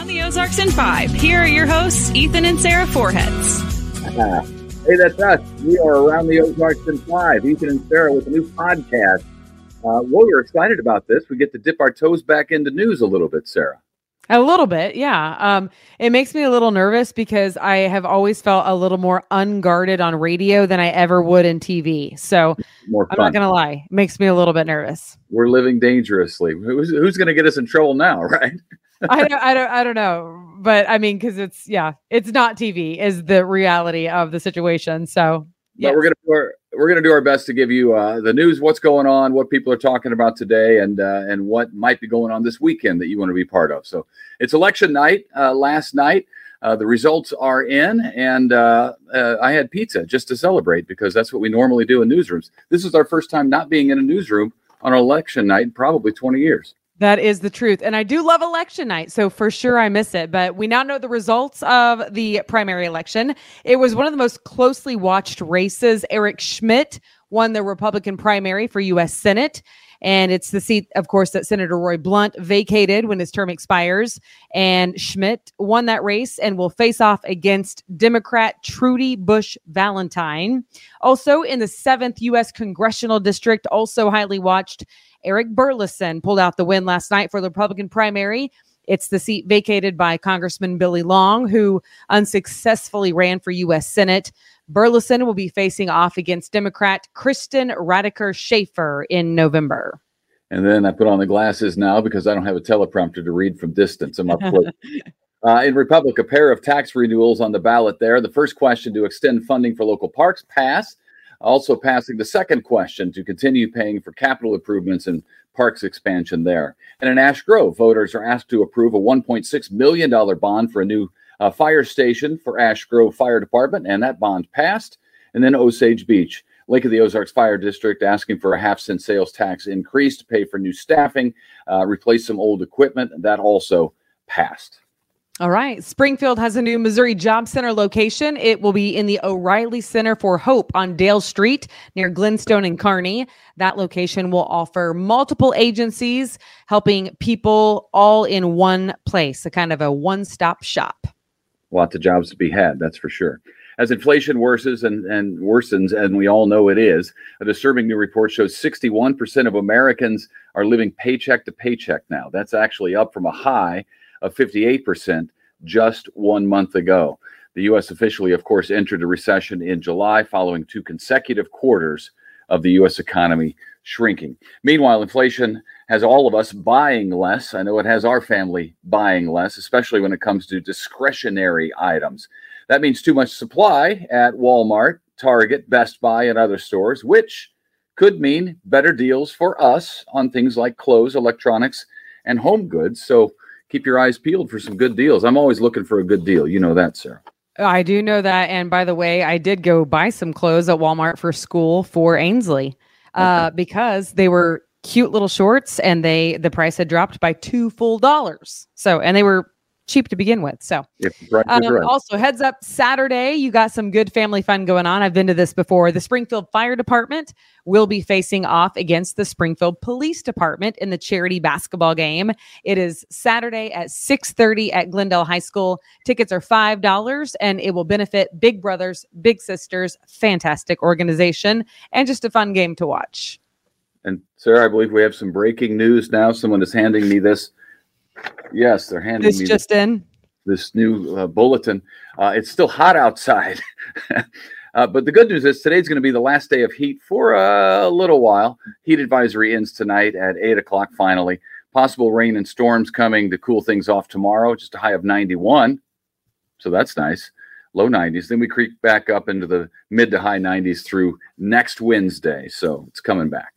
Around the Ozarks in five. Here are your hosts, Ethan and Sarah Forhetz. Uh, hey, that's us. We are around the Ozarks in five. Ethan and Sarah with a new podcast. Uh, well, we're excited about this. We get to dip our toes back into news a little bit, Sarah. A little bit, yeah. Um, it makes me a little nervous because I have always felt a little more unguarded on radio than I ever would in TV. So More I'm not gonna lie, it makes me a little bit nervous. We're living dangerously. Who's, who's going to get us in trouble now, right? I don't, I don't, I don't know, but I mean, because it's yeah, it's not TV is the reality of the situation. So But we're gonna our, we're gonna do our best to give you uh, the news, what's going on, what people are talking about today, and uh, and what might be going on this weekend that you want to be part of. So it's election night. Uh, last night, uh, the results are in, and uh, uh, I had pizza just to celebrate because that's what we normally do in newsrooms. This is our first time not being in a newsroom on election night in probably 20 years. That is the truth. And I do love election night. So for sure I miss it. But we now know the results of the primary election. It was one of the most closely watched races. Eric Schmitt won the Republican primary for U.S. Senate. And it's the seat, of course, that Senator Roy Blunt vacated when his term expires. And Schmitt won that race and will face off against Democrat Trudy Busch Valentine. Also in the seventh U.S. congressional district, also highly watched, Eric Burlison pulled out the win last night for the Republican primary. It's the seat vacated by Congressman Billy Long, who unsuccessfully ran for U.S. Senate. Burlison will be facing off against Democrat Kristen Radaker Sheafer in November. And then I put on the glasses now because I don't have a teleprompter to read from distance. I'm up close. Uh, in Republic, a pair of tax renewals on the ballot there. The first question to extend funding for local parks pass. Also passing the second question to continue paying for capital improvements and parks expansion there. And in Ash Grove, voters are asked to approve a $1.6 million bond for a new uh, fire station for Ash Grove Fire Department, and that bond passed. And then Osage Beach, Lake of the Ozarks Fire District asking for a half cent sales tax increase to pay for new staffing, uh, replace some old equipment. That also passed. All right. Springfield has a new Missouri Job Center location. It will be in the O'Reilly Center for Hope on Dale Street near Glenstone and Kearney. That location will offer multiple agencies helping people all in one place, a kind of a one stop shop. Lots of jobs to be had, that's for sure. As inflation worsens and, and worsens, and we all know it is, a disturbing new report shows 61% of Americans are living paycheck to paycheck now. That's actually up from a high of 58% just one month ago. The U.S. officially, of course, entered a recession in July following two consecutive quarters of the U.S. economy shrinking. Meanwhile, inflation has all of us buying less. I know it has our family buying less, especially when it comes to discretionary items. That means too much supply at Walmart, Target, Best Buy, and other stores, which could mean better deals for us on things like clothes, electronics, and home goods. So keep your eyes peeled for some good deals. I'm always looking for a good deal. You know that, Sarah. I do know that. And by the way, I did go buy some clothes at Walmart for school for Ainsley uh, because they were cute little shorts and they the price had dropped by two full dollars. So and they were cheap to begin with. So the um, right. also heads up Saturday, you got some good family fun going on. I've been to this before. The Springfield Fire Department will be facing off against the Springfield Police Department in the charity basketball game. It is Saturday at 6:30 at Glendale High School. Tickets are $5 and it will benefit Big Brothers, Big Sisters, fantastic organization and just a fun game to watch. And Sarah, I believe we have some breaking news now. Someone is handing me this. Yes, they're handing This me just in. this new uh, bulletin. Uh, it's still hot outside. uh, but the good news is today's going to be the last day of heat for a little while. Heat advisory ends tonight at 8 o'clock finally. Possible rain and storms coming to cool things off tomorrow, just a high of 91. So that's nice. Low 90s. Then we creep back up into the mid to high 90s through next Wednesday. So it's coming back.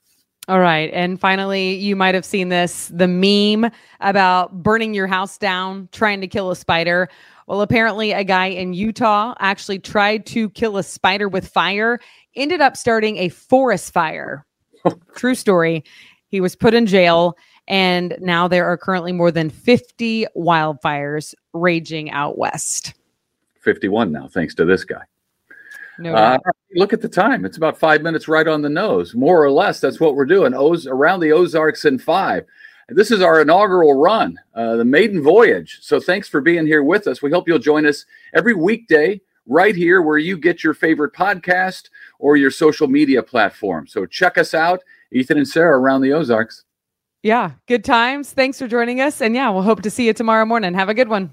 All right. And finally, you might have seen this the meme about burning your house down, trying to kill a spider. Well, apparently, a guy in Utah actually tried to kill a spider with fire, ended up starting a forest fire. True story. He was put in jail, and now there are currently more than 50 wildfires raging out west. 51 now, thanks to this guy. No Uh, look at the time. It's about five minutes right on the nose, more or less. That's what we're doing. Oz around the Ozarks in five. This is our inaugural run, uh, the maiden voyage. So thanks for being here with us. We hope you'll join us every weekday right here where you get your favorite podcast or your social media platform. So check us out, Ethan and Sarah around the Ozarks. Yeah, good times. Thanks for joining us. And yeah, we'll hope to see you tomorrow morning. Have a good one.